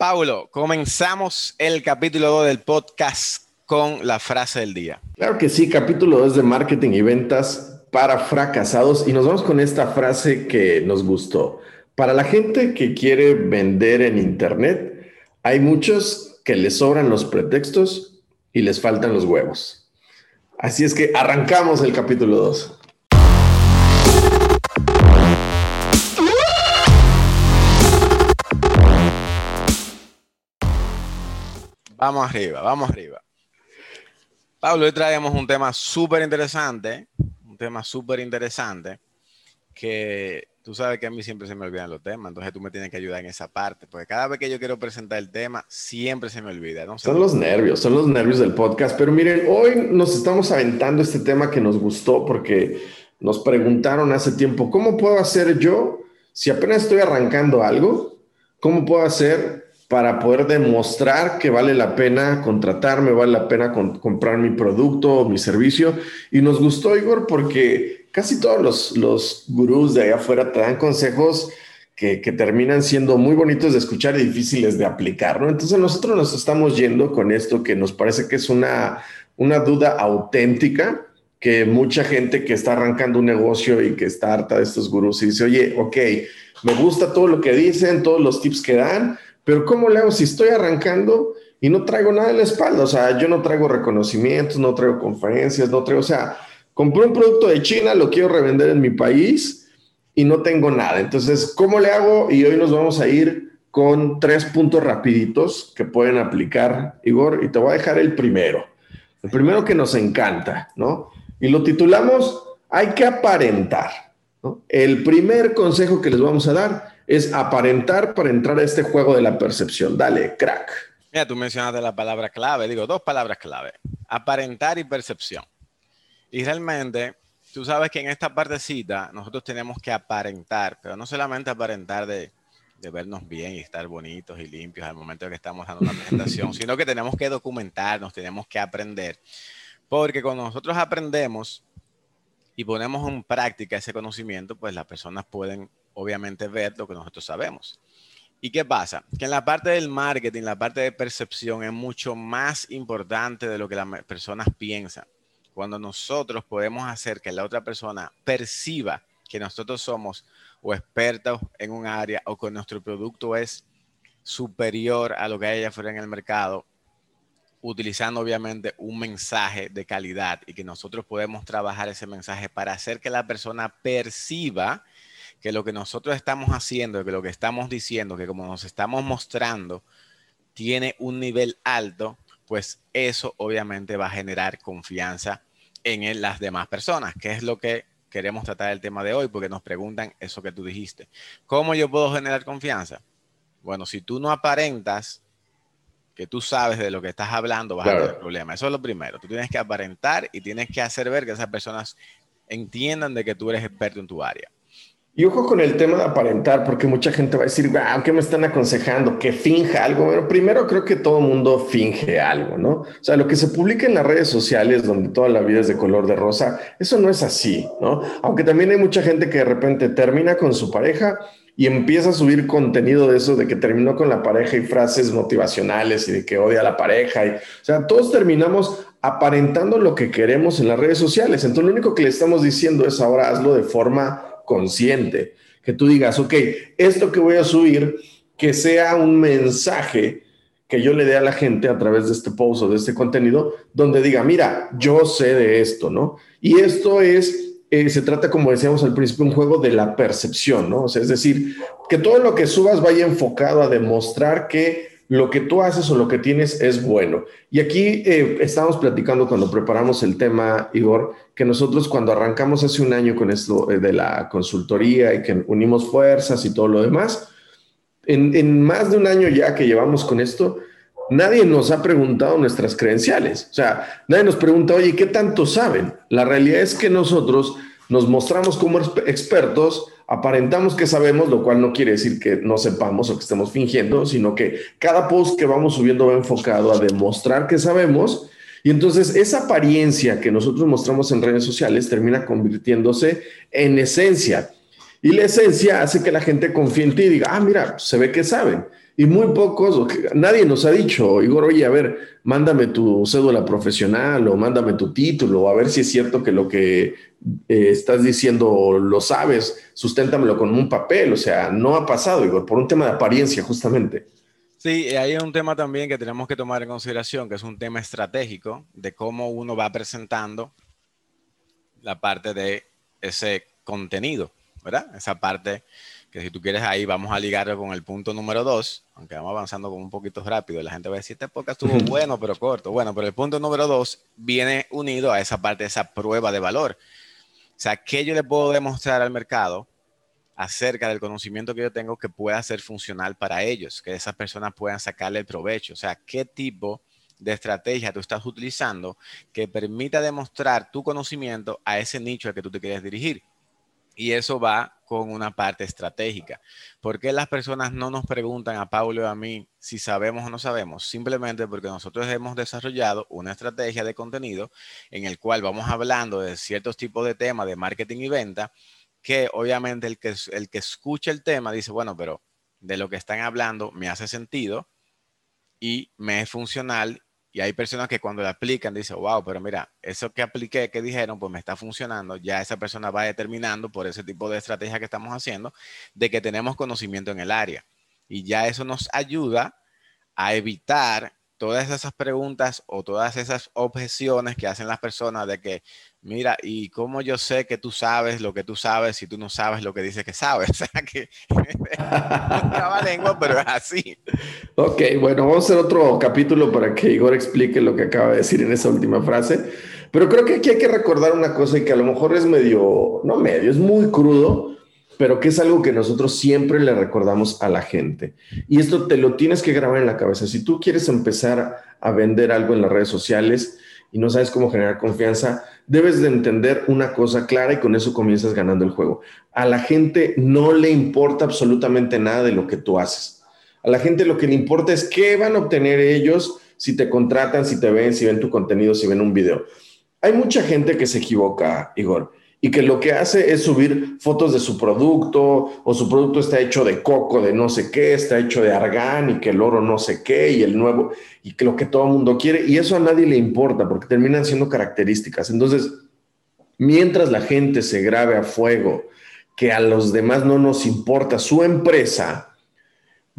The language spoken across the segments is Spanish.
Paulo, comenzamos el capítulo 2 del podcast con la frase del día. Claro que sí, capítulo 2 de marketing y ventas para fracasados y nos vamos con esta frase que nos gustó. Para la gente que quiere vender en Internet, hay muchos que les sobran los pretextos y les faltan los huevos. Así es que arrancamos el capítulo 2. Vamos arriba, vamos arriba. Pablo, hoy traemos un tema súper interesante, un tema súper interesante, que tú sabes que a mí siempre se me olvidan los temas, entonces tú me tienes que ayudar en esa parte, porque cada vez que yo quiero presentar el tema, siempre se me olvida. Son los nervios, son los nervios del podcast, pero miren, hoy nos estamos aventando este tema que nos gustó porque nos preguntaron hace tiempo, ¿cómo puedo hacer yo si apenas estoy arrancando algo? ¿Cómo puedo hacer para poder demostrar que vale la pena contratarme, vale la pena comprar mi producto o mi servicio. Y nos gustó, Igor, porque casi todos los, los gurús de allá afuera te dan consejos que, que, terminan siendo muy bonitos de escuchar y difíciles de aplicar. Entonces nosotros nos estamos yendo con esto que nos parece que es una, una duda auténtica que mucha gente que está arrancando un negocio y que está harta de estos gurús y dice, oye, ok, me gusta todo lo que dicen, todos los tips que dan, pero ¿cómo le hago si estoy arrancando y no traigo nada en la espalda? O sea, yo no traigo reconocimientos, no traigo conferencias, no traigo, o sea, compré un producto de China, lo quiero revender en mi país y no tengo nada. Entonces, ¿cómo le hago? Y hoy nos vamos a ir con tres puntos rapiditos que pueden aplicar, Igor, y te voy a dejar el primero. El primero que nos encanta, ¿no? Y lo titulamos, hay que aparentar. El primer consejo que les vamos a dar es aparentar para entrar a este juego de la percepción. Dale, crack. Mira, tú mencionaste la palabra clave, digo, dos palabras clave, aparentar y percepción. Y realmente, tú sabes que en esta partecita nosotros tenemos que aparentar, pero no solamente aparentar de, de vernos bien y estar bonitos y limpios al momento que estamos dando una presentación, sino que tenemos que documentarnos, tenemos que aprender. Porque cuando nosotros aprendemos y ponemos en práctica ese conocimiento, pues las personas pueden obviamente ver lo que nosotros sabemos. ¿Y qué pasa? Que en la parte del marketing, la parte de percepción es mucho más importante de lo que las personas piensan. Cuando nosotros podemos hacer que la otra persona perciba que nosotros somos o expertos en un área o que nuestro producto es superior a lo que hay allá afuera en el mercado, utilizando obviamente un mensaje de calidad y que nosotros podemos trabajar ese mensaje para hacer que la persona perciba que lo que nosotros estamos haciendo, que lo que estamos diciendo, que como nos estamos mostrando, tiene un nivel alto, pues eso obviamente va a generar confianza en las demás personas, que es lo que queremos tratar el tema de hoy, porque nos preguntan eso que tú dijiste. ¿Cómo yo puedo generar confianza? Bueno, si tú no aparentas que tú sabes de lo que estás hablando, vas a tener problema. Eso es lo primero. Tú tienes que aparentar y tienes que hacer ver que esas personas entiendan de que tú eres experto en tu área. Y ojo con el tema de aparentar, porque mucha gente va a decir, wow, ¿qué me están aconsejando? Que finja algo. Bueno, primero creo que todo mundo finge algo, ¿no? O sea, lo que se publica en las redes sociales, donde toda la vida es de color de rosa, eso no es así, ¿no? Aunque también hay mucha gente que de repente termina con su pareja y empieza a subir contenido de eso, de que terminó con la pareja y frases motivacionales y de que odia a la pareja. Y, o sea, todos terminamos aparentando lo que queremos en las redes sociales. Entonces, lo único que le estamos diciendo es ahora hazlo de forma consciente, que tú digas, ok, esto que voy a subir, que sea un mensaje que yo le dé a la gente a través de este post o de este contenido, donde diga, mira, yo sé de esto, ¿no? Y esto es, eh, se trata, como decíamos al principio, un juego de la percepción, ¿no? O sea, es decir, que todo lo que subas vaya enfocado a demostrar que lo que tú haces o lo que tienes es bueno. Y aquí eh, estábamos platicando cuando preparamos el tema, Igor, que nosotros cuando arrancamos hace un año con esto eh, de la consultoría y que unimos fuerzas y todo lo demás, en, en más de un año ya que llevamos con esto, nadie nos ha preguntado nuestras credenciales. O sea, nadie nos pregunta, oye, ¿qué tanto saben? La realidad es que nosotros nos mostramos como expertos aparentamos que sabemos, lo cual no quiere decir que no sepamos o que estemos fingiendo, sino que cada post que vamos subiendo va enfocado a demostrar que sabemos. Y entonces esa apariencia que nosotros mostramos en redes sociales termina convirtiéndose en esencia. Y la esencia hace que la gente confíe en ti y diga, ah, mira, se ve que saben. Y muy pocos, nadie nos ha dicho, Igor, oye, a ver, mándame tu cédula profesional o mándame tu título, a ver si es cierto que lo que eh, estás diciendo lo sabes, susténtamelo con un papel. O sea, no ha pasado, Igor, por un tema de apariencia, justamente. Sí, hay un tema también que tenemos que tomar en consideración, que es un tema estratégico de cómo uno va presentando la parte de ese contenido, ¿verdad? Esa parte que si tú quieres ahí vamos a ligarlo con el punto número dos, aunque vamos avanzando con un poquito rápido, la gente va a decir, este podcast estuvo bueno, pero corto. Bueno, pero el punto número dos viene unido a esa parte, de esa prueba de valor. O sea, ¿qué yo le puedo demostrar al mercado acerca del conocimiento que yo tengo que pueda ser funcional para ellos, que esas personas puedan sacarle el provecho? O sea, ¿qué tipo de estrategia tú estás utilizando que permita demostrar tu conocimiento a ese nicho al que tú te quieres dirigir? Y eso va con una parte estratégica. ¿Por qué las personas no nos preguntan a Paulo y a mí si sabemos o no sabemos? Simplemente porque nosotros hemos desarrollado una estrategia de contenido en el cual vamos hablando de ciertos tipos de temas de marketing y venta, que obviamente el que, el que escucha el tema dice, bueno, pero de lo que están hablando me hace sentido y me es funcional y hay personas que cuando la aplican dicen, wow, pero mira, eso que apliqué, que dijeron, pues me está funcionando. Ya esa persona va determinando por ese tipo de estrategia que estamos haciendo de que tenemos conocimiento en el área. Y ya eso nos ayuda a evitar todas esas preguntas o todas esas objeciones que hacen las personas de que, mira, ¿y cómo yo sé que tú sabes lo que tú sabes si tú no sabes lo que dices que sabes? O sea, que lengua, pero es así. Ok, bueno, vamos a hacer otro capítulo para que Igor explique lo que acaba de decir en esa última frase. Pero creo que aquí hay que recordar una cosa y que a lo mejor es medio, no medio, es muy crudo, pero que es algo que nosotros siempre le recordamos a la gente. Y esto te lo tienes que grabar en la cabeza. Si tú quieres empezar a vender algo en las redes sociales y no sabes cómo generar confianza, debes de entender una cosa clara y con eso comienzas ganando el juego. A la gente no le importa absolutamente nada de lo que tú haces. A la gente lo que le importa es qué van a obtener ellos si te contratan, si te ven, si ven tu contenido, si ven un video. Hay mucha gente que se equivoca, Igor y que lo que hace es subir fotos de su producto o su producto está hecho de coco, de no sé qué, está hecho de argán y que el oro no sé qué y el nuevo y que lo que todo el mundo quiere y eso a nadie le importa porque terminan siendo características. Entonces, mientras la gente se grabe a fuego que a los demás no nos importa su empresa,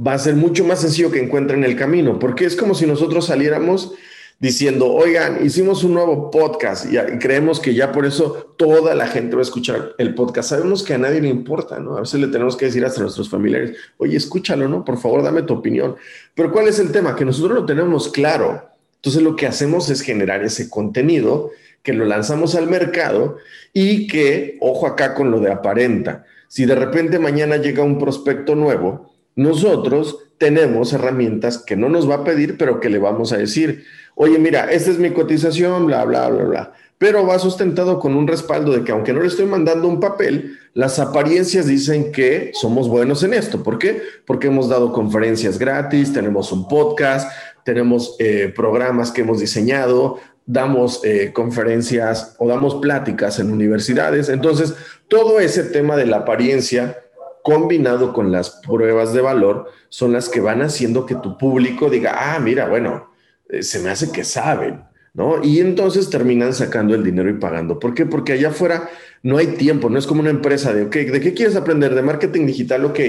va a ser mucho más sencillo que encuentren el camino, porque es como si nosotros saliéramos diciendo, oigan, hicimos un nuevo podcast y, creemos que ya por eso toda la gente va a escuchar el podcast. Sabemos que a nadie le importa, ¿no? A veces le tenemos que decir hasta a nuestros familiares, oye, escúchalo, ¿no? Por favor, dame tu opinión. Pero ¿cuál es el tema? Que nosotros lo tenemos claro. Entonces lo que hacemos es generar ese contenido que lo lanzamos al mercado y que, ojo acá con lo de aparenta, si de repente mañana llega un prospecto nuevo, nosotros tenemos herramientas que no nos va a pedir, pero que le vamos a decir, oye, mira, esta es mi cotización, bla, bla, bla, bla. Pero va sustentado con un respaldo de que aunque no le estoy mandando un papel, las apariencias dicen que somos buenos en esto. ¿Por qué? Porque hemos dado conferencias gratis, tenemos un podcast, tenemos eh, programas que hemos diseñado, damos eh, conferencias o damos pláticas en universidades. Entonces, todo ese tema de la apariencia combinado con las pruebas de valor son las que van haciendo que tu público diga, ah, mira, bueno, eh, se me hace que saben, ¿no? Y entonces terminan sacando el dinero y pagando. ¿Por qué? Porque allá afuera no hay tiempo, no es como una empresa de, ok, ¿de qué quieres aprender? De marketing digital, ok,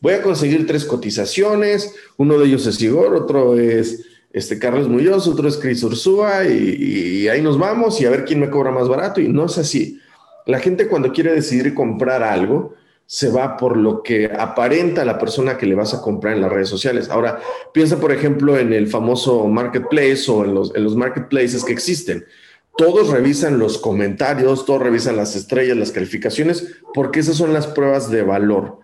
voy a conseguir tres cotizaciones, uno de ellos es Igor, otro es este Carlos Muñoz, otro es Cris Ursúa y, y ahí nos vamos y a ver quién me cobra más barato y no es así. La gente cuando quiere decidir comprar algo, se va por lo que aparenta la persona que le vas a comprar en las redes sociales. Ahora, piensa, por ejemplo, en el famoso marketplace o en los, marketplaces que existen. Todos revisan los comentarios, todos revisan las estrellas, las calificaciones, porque esas son las pruebas de valor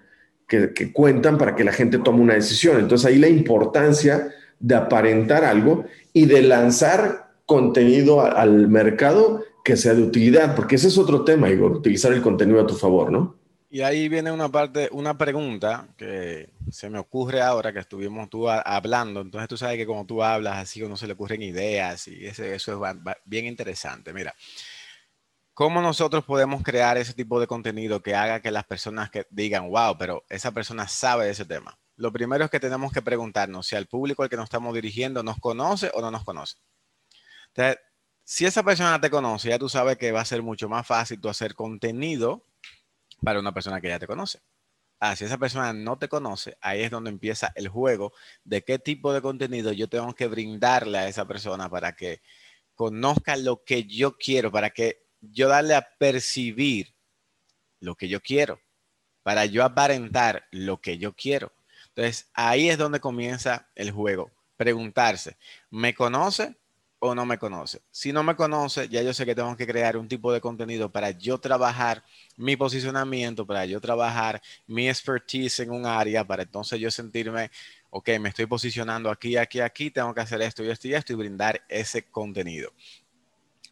que, que cuentan para que la gente tome una decisión. Entonces ahí la importancia de aparentar algo y de lanzar contenido al mercado que sea de utilidad, porque ese es otro tema, Igor, utilizar el contenido a tu favor, ¿no? Y ahí viene una parte, una pregunta que se me ocurre ahora que estuvimos tú hablando. Entonces tú sabes que como tú hablas así uno se le ocurren ideas y eso es bien interesante. Mira, ¿cómo nosotros podemos crear ese tipo de contenido que haga que las personas que digan, wow, pero esa persona sabe de ese tema? lo primero es que tenemos que preguntarnos si al público al que nos estamos dirigiendo nos conoce o no nos conoce. Entonces, si esa persona te conoce, ya tú sabes que va a ser mucho más fácil tú hacer contenido para una persona que ya te conoce. Ah, si esa persona no te conoce, ahí es donde empieza el juego de qué tipo de contenido yo tengo que brindarle a esa persona para que conozca lo que yo quiero, para que yo darle a percibir lo que yo quiero, para yo aparentar lo que yo quiero. Entonces, ahí es donde comienza el juego. Preguntarse, ¿me conoce o no me conoce? Si no me conoce, ya yo sé que tengo que crear un tipo de contenido para yo trabajar mi posicionamiento, para yo trabajar mi expertise en un área, para entonces yo sentirme, ok, me estoy posicionando aquí, aquí, aquí, tengo que hacer esto y esto y esto y brindar ese contenido.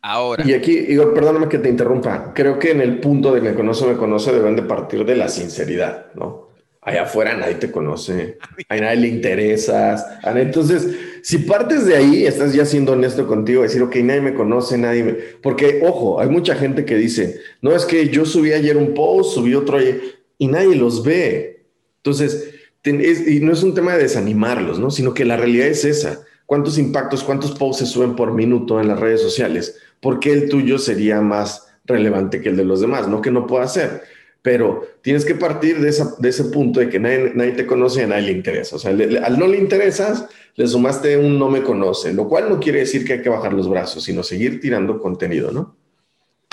Ahora. Y aquí, Igor, perdóname que te interrumpa. Creo que en el punto de me conoce, me conoce, deben de partir de la sinceridad, ¿no? Allá afuera nadie te conoce, a nadie le interesas. Entonces, si partes de ahí, estás ya siendo honesto contigo, decir, ok, nadie me conoce, nadie me... Porque, ojo, hay mucha gente que dice, no, es que yo subí ayer un post, subí otro ayer, y nadie los ve. Entonces, y no es un tema de desanimarlos, ¿no? Sino que la realidad es esa. ¿Cuántos impactos, cuántos posts se suben por minuto en las redes sociales? ¿Por qué el tuyo sería más relevante que el de los demás? No que no pueda ser pero tienes que partir de, ese punto de que nadie, te conoce y a nadie le interesa. O sea, al no le interesas, le sumaste un no me conoce, lo cual no quiere decir que hay que bajar los brazos, sino seguir tirando contenido, ¿no?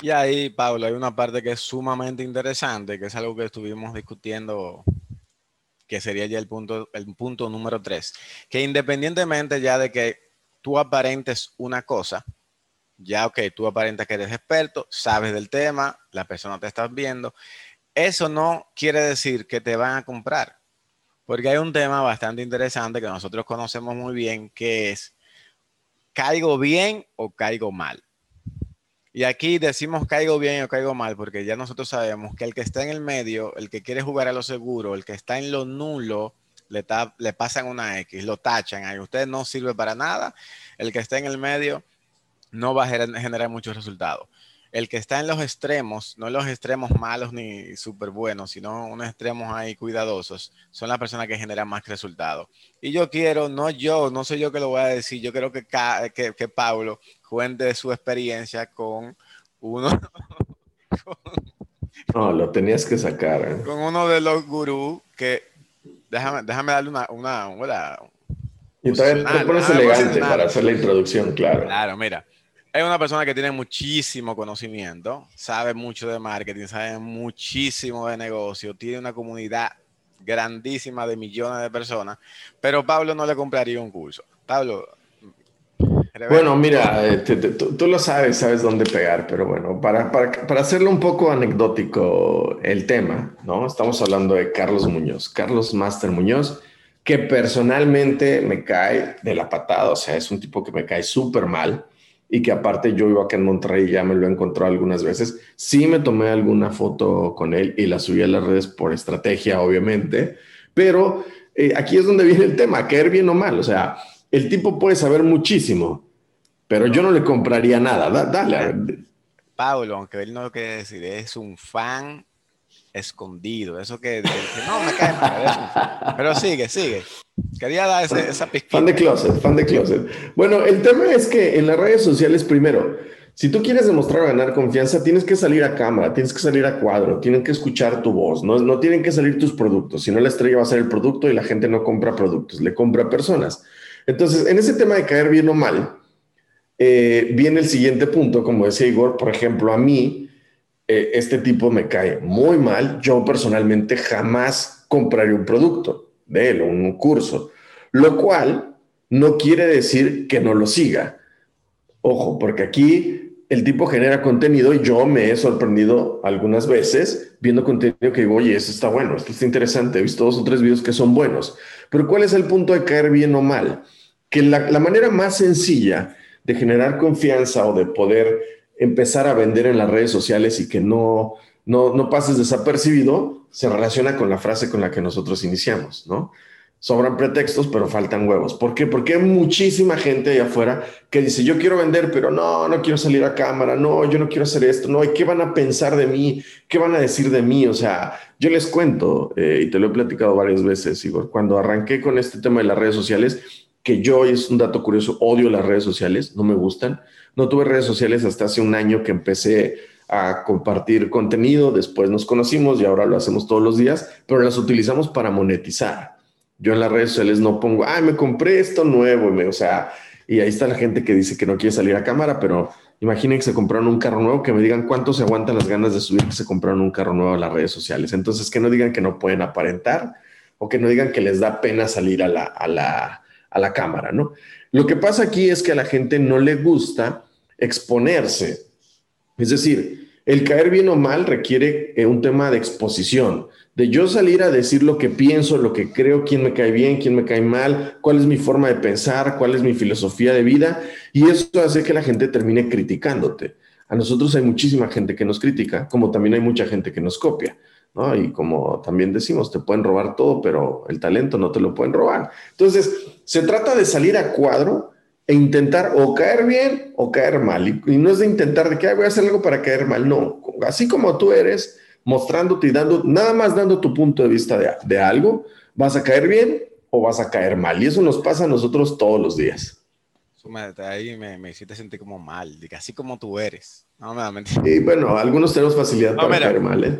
Y ahí, Pablo, hay una parte que es sumamente interesante, que es algo que estuvimos discutiendo, que sería ya el punto, el punto número tres, que independientemente ya de que tú aparentes una cosa, ya, ok, tú aparentas que eres experto, sabes del tema, la persona te está viendo, eso no quiere decir que te van a comprar, porque hay un tema bastante interesante que nosotros conocemos muy bien, que es, ¿caigo bien o caigo mal? Y aquí decimos caigo bien o caigo mal, porque ya nosotros sabemos que el que está en el medio, el que quiere jugar a lo seguro, el que está en lo nulo, le, le pasan una X, lo tachan ahí. Usted no sirve para nada. El que está en el medio no va a generar muchos resultados el que está en los extremos, no en los extremos malos ni súper buenos, sino unos extremos ahí cuidadosos, son las personas que generan más resultados. Y yo quiero, no yo, no soy yo que lo voy a decir, yo quiero que, que, que Pablo cuente su experiencia con uno. no, lo tenías que sacar. ¿eh? Con uno de los gurús que, déjame, déjame darle una... una, una y también te pones elegante para hacer la introducción, claro. Claro, mira. Es una persona que tiene muchísimo conocimiento, sabe mucho de marketing, sabe muchísimo de negocio, tiene una comunidad grandísima de millones de personas, pero Pablo no le compraría un curso. Pablo. Bueno, mira, eh, tú, lo sabes, sabes dónde pegar, pero bueno, para, para, hacerlo un poco anecdótico el tema, ¿no? Estamos hablando de Carlos Muñoz, Carlos Master Muñoz, que personalmente me cae de la patada, o sea, es un tipo que me cae súper mal y que aparte yo iba acá en Monterrey ya me lo he encontrado algunas veces. Sí me tomé alguna foto con él y la subí a las redes por estrategia, obviamente, pero eh, aquí es donde viene el tema, caer bien o mal. O sea, el tipo puede saber muchísimo, pero yo no le compraría nada. dale. Pablo, aunque él no lo quiere decir, es un fan escondido. Eso que, no me cae mal. Pero sigue, sigue. Quería dar esa pista. Fan de closet, fan de closet. Bueno, el tema es que en las redes sociales, primero, si tú quieres demostrar ganar confianza, tienes que salir a cámara, tienes que salir a cuadro, tienen que escuchar tu voz, no, no tienen que salir tus productos. Si no, la estrella va a ser el producto y la gente no compra productos, le compra personas. Entonces, en ese tema de caer bien o mal, eh, viene el siguiente punto, como decía Igor, por ejemplo, a mí, eh, este tipo me cae muy mal, yo personalmente jamás compraré un producto de él un curso, lo cual no quiere decir que no lo siga. Ojo, porque aquí el tipo genera contenido y yo me he sorprendido algunas veces viendo contenido que digo, oye, esto está bueno, esto está interesante, he visto dos o tres videos que son buenos. Pero ¿cuál es el punto de caer bien o mal? Que la manera más sencilla de generar confianza o de poder empezar a vender en las redes sociales y que no, no, no pases desapercibido, se relaciona con la frase con la que nosotros iniciamos, ¿no? Sobran pretextos, pero faltan huevos. ¿Por qué? Porque hay muchísima gente allá afuera que dice, yo quiero vender, pero no, no quiero salir a cámara, no, yo no quiero hacer esto, no, ¿y qué van a pensar de mí? ¿Qué van a decir de mí? O sea, yo les cuento, eh, y te lo he platicado varias veces, Igor, cuando arranqué con este tema de las redes sociales, que yo, es un dato curioso, odio las redes sociales, no me gustan. No tuve redes sociales hasta hace un año que empecé a compartir contenido, después nos conocimos y ahora lo hacemos todos los días, pero las utilizamos para monetizar. Yo en las redes sociales no pongo, ay, me compré esto nuevo, o sea, y ahí está la gente que dice que no quiere salir a cámara, pero imaginen que se compraron un carro nuevo, que me digan cuánto se aguantan las ganas de subir que se compraron un carro nuevo a las redes sociales. Entonces, que no digan que no pueden aparentar o que no digan que les da pena salir a la, a la, a la cámara, ¿no? Lo que pasa aquí es que a la gente no le gusta exponerse. Es decir, el caer bien o mal requiere eh, un tema de exposición de yo salir a decir lo que pienso, lo que creo, quién me cae bien, quién me cae mal, cuál es mi forma de pensar, cuál es mi filosofía de vida, y eso hace que la gente termine criticándote. A nosotros hay muchísima gente que nos critica, como también hay mucha gente que nos copia. Y como también decimos, te pueden robar todo, pero el talento no te lo pueden robar. Entonces, se trata de salir a cuadro e intentar o caer bien o caer mal. Y, no es de intentar de que voy a hacer algo para caer mal, no. Así como tú eres, mostrándote y dando, nada más dando tu punto de vista de, algo, vas a caer bien o vas a caer mal. Y eso nos pasa a nosotros todos los días. Ahí me, me hiciste sentir como mal, así como tú eres. No, me Y bueno, algunos tenemos facilidad para caer mal, ¿eh?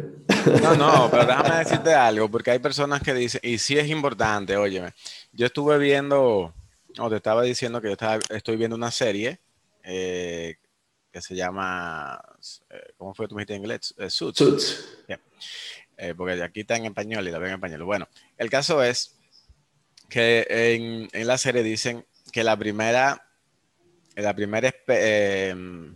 No, no, pero déjame decirte algo, porque hay personas que dicen, y sí es importante, óyeme, yo estuve viendo, o te estaba diciendo que yo estaba, estoy viendo una serie eh, que se llama, eh, ¿cómo fue tu dijiste en inglés? Eh, Suits. Suits. Eh, porque aquí está en español y la veo en español. Bueno, el caso es que en, en la serie dicen que la primera, la primera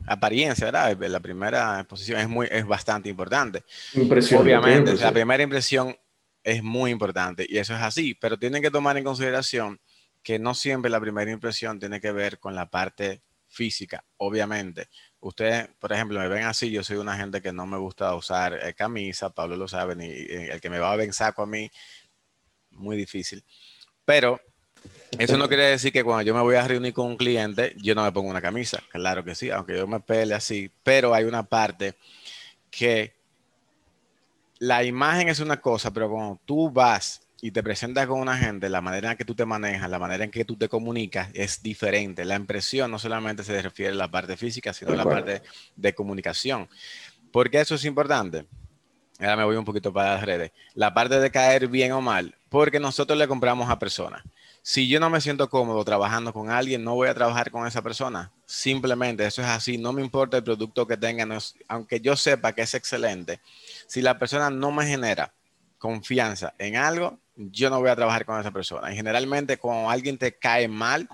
apariencia, ¿verdad? La primera exposición es, muy, es bastante importante. Impresión. Obviamente, la primera impresión es muy importante y eso es así, pero tienen que tomar en consideración que no siempre la primera impresión tiene que ver con la parte física, obviamente. Ustedes, por ejemplo, me ven así, yo soy una gente que no me gusta usar eh, camisa, Pablo lo sabe, ni eh, el que me va a ver saco a mí, muy difícil. Pero eso no quiere decir que cuando yo me voy a reunir con un cliente, yo no me pongo una camisa. Claro que sí, aunque yo me pele así, pero hay una parte que la imagen es una cosa, pero cuando tú vas y te presentas con una gente, la manera en que tú te manejas, la manera en que tú te comunicas es diferente. La impresión no solamente se refiere a la parte física, sino a la parte de comunicación. ¿Por qué eso es importante? Ahora me voy un poquito para las redes. La parte de caer bien o mal, porque nosotros le compramos a personas. Si yo no me siento cómodo trabajando con alguien, no voy a trabajar con esa persona. Simplemente eso es así. No me importa el producto que tengan, aunque yo sepa que es excelente. Si la persona no me genera confianza en algo, yo no voy a trabajar con esa persona. Y generalmente cuando alguien te cae mal,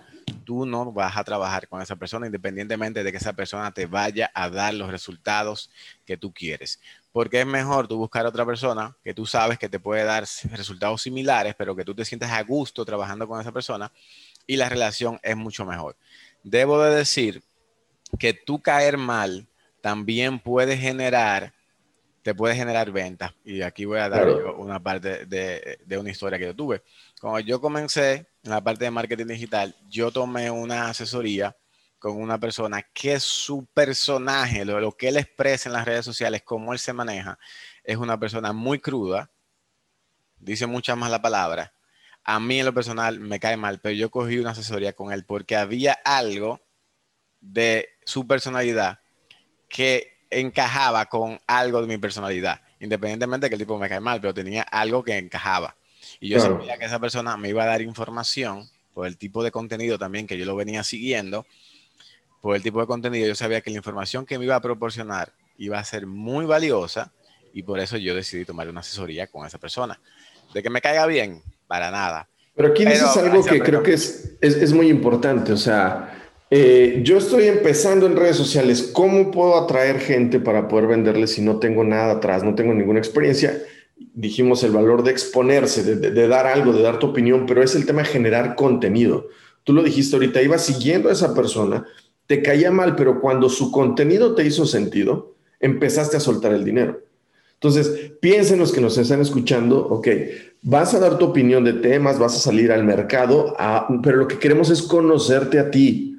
tú no vas a trabajar con esa persona independientemente de que esa persona te vaya a dar los resultados que tú quieres. Porque es mejor tú buscar otra persona que tú sabes que te puede dar resultados similares, pero que tú te sientas a gusto trabajando con esa persona y la relación es mucho mejor. Debo de decir que tú caer mal también puede generar te puede generar ventas. Y aquí voy a dar una parte de, de, una historia que yo tuve. Cuando yo comencé en la parte de marketing digital, yo tomé una asesoría con una persona que su personaje, lo, lo que él expresa en las redes sociales, cómo él se maneja, es una persona muy cruda, dice muchas más la palabra. A mí en lo personal me cae mal, pero yo cogí una asesoría con él porque había algo de su personalidad que encajaba con algo de mi personalidad, independientemente de que el tipo me cae mal, pero tenía algo que encajaba. Y yo sabía que esa persona me iba a dar información por el tipo de contenido también que yo lo venía siguiendo, por el tipo de contenido yo sabía que la información que me iba a proporcionar iba a ser muy valiosa y por eso yo decidí tomar una asesoría con esa persona. De que me caiga bien, para nada. Pero aquí dices algo que creo que es, es, es muy importante, o sea, eh, yo estoy empezando en redes sociales. ¿Cómo puedo atraer gente para poder venderles si no tengo nada atrás, no tengo ninguna experiencia? Dijimos el valor de exponerse, de, dar algo, de dar tu opinión, pero es el tema de generar contenido. Tú lo dijiste ahorita, ibas siguiendo a esa persona, te caía mal, pero cuando su contenido te hizo sentido, empezaste a soltar el dinero. Entonces, piensen los que nos están escuchando, ok, vas a dar tu opinión de temas, vas a salir al mercado, pero lo que queremos es conocerte a ti.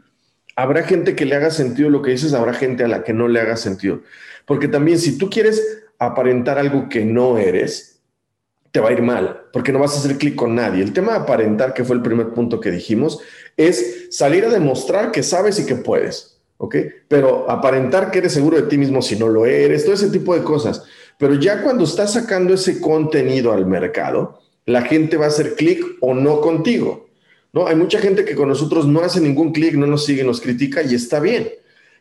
Habrá gente que le haga sentido lo que dices, habrá gente a la que no le haga sentido. Porque también si tú quieres aparentar algo que no eres, te va a ir mal, porque no vas a hacer clic con nadie. El tema de aparentar, que fue el primer punto que dijimos, es salir a demostrar que sabes y que puedes, ¿ok? Pero aparentar que eres seguro de ti mismo si no lo eres, todo ese tipo de cosas. Pero ya cuando estás sacando ese contenido al mercado, la gente va a hacer clic o no contigo. ¿No? Hay mucha gente que con nosotros no hace ningún clic, no nos sigue, nos critica y está bien.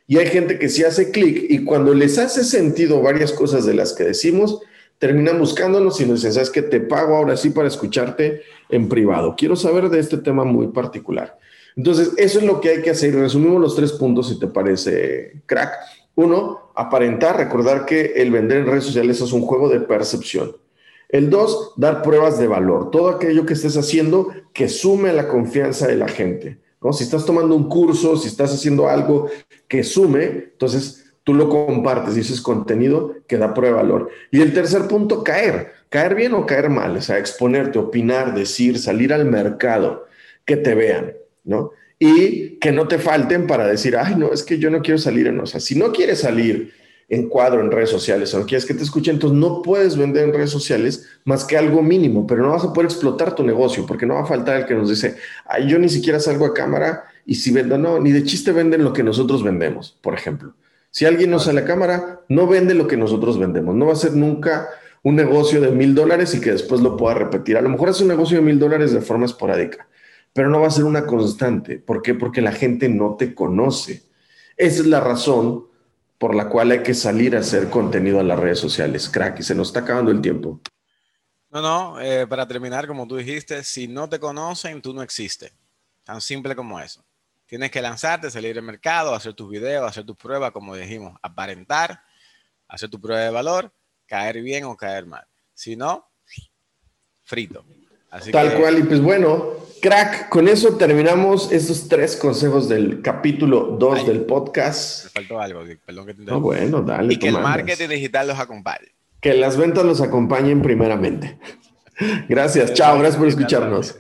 Y hay gente que sí hace clic y cuando les hace sentido varias cosas de las que decimos, terminan buscándonos y nos dicen, ¿sabes qué? Te pago ahora sí para escucharte en privado. Quiero saber de este tema muy particular. Entonces, eso es lo que hay que hacer. Resumimos los tres puntos, si te parece, crack. Uno, aparentar, recordar que el vender en redes sociales es un juego de percepción. El dos, dar pruebas de valor. Todo aquello que estés haciendo que sume la confianza de la gente. ¿no? Si estás tomando un curso, si estás haciendo algo que sume, entonces tú lo compartes y ese es contenido que da prueba de valor. Y el tercer punto, caer. Caer bien o caer mal. O sea, exponerte, opinar, decir, salir al mercado, que te vean, ¿no? y que no te falten para decir, ay, no, es que yo no quiero salir en, o sea, si no quieres salir en cuadro en redes sociales o no quieres que te escuchen, entonces no puedes vender en redes sociales más que algo mínimo, pero no vas a poder explotar tu negocio porque no va a faltar el que nos dice, ay, yo ni siquiera salgo a cámara y si vendo, no, ni de chiste venden lo que nosotros vendemos, por ejemplo. Si alguien no sale a cámara, no vende lo que nosotros vendemos, no va a ser nunca un negocio de mil dólares y que después lo pueda repetir. A lo mejor es un negocio de mil dólares de forma esporádica, pero no va a ser una constante. ¿Por qué? Porque la gente no te conoce. Esa es la razón por la cual hay que salir a hacer contenido a las redes sociales. Crack, y se nos está acabando el tiempo. No, no, eh, para terminar, como tú dijiste, si no te conocen, tú no existes. Tan simple como eso. Tienes que lanzarte, salir al mercado, hacer tus videos, hacer tus pruebas, como dijimos, aparentar, hacer tu prueba de valor, caer bien o caer mal. Si no, frito. Tal cual, y pues bueno, crack, con eso terminamos estos tres consejos del capítulo 2 del podcast. Me faltó algo, perdón que te no, bueno, dale. Y que el marketing digital los acompañe. Que las ventas los acompañen primeramente. gracias, chao, gracias por escucharnos.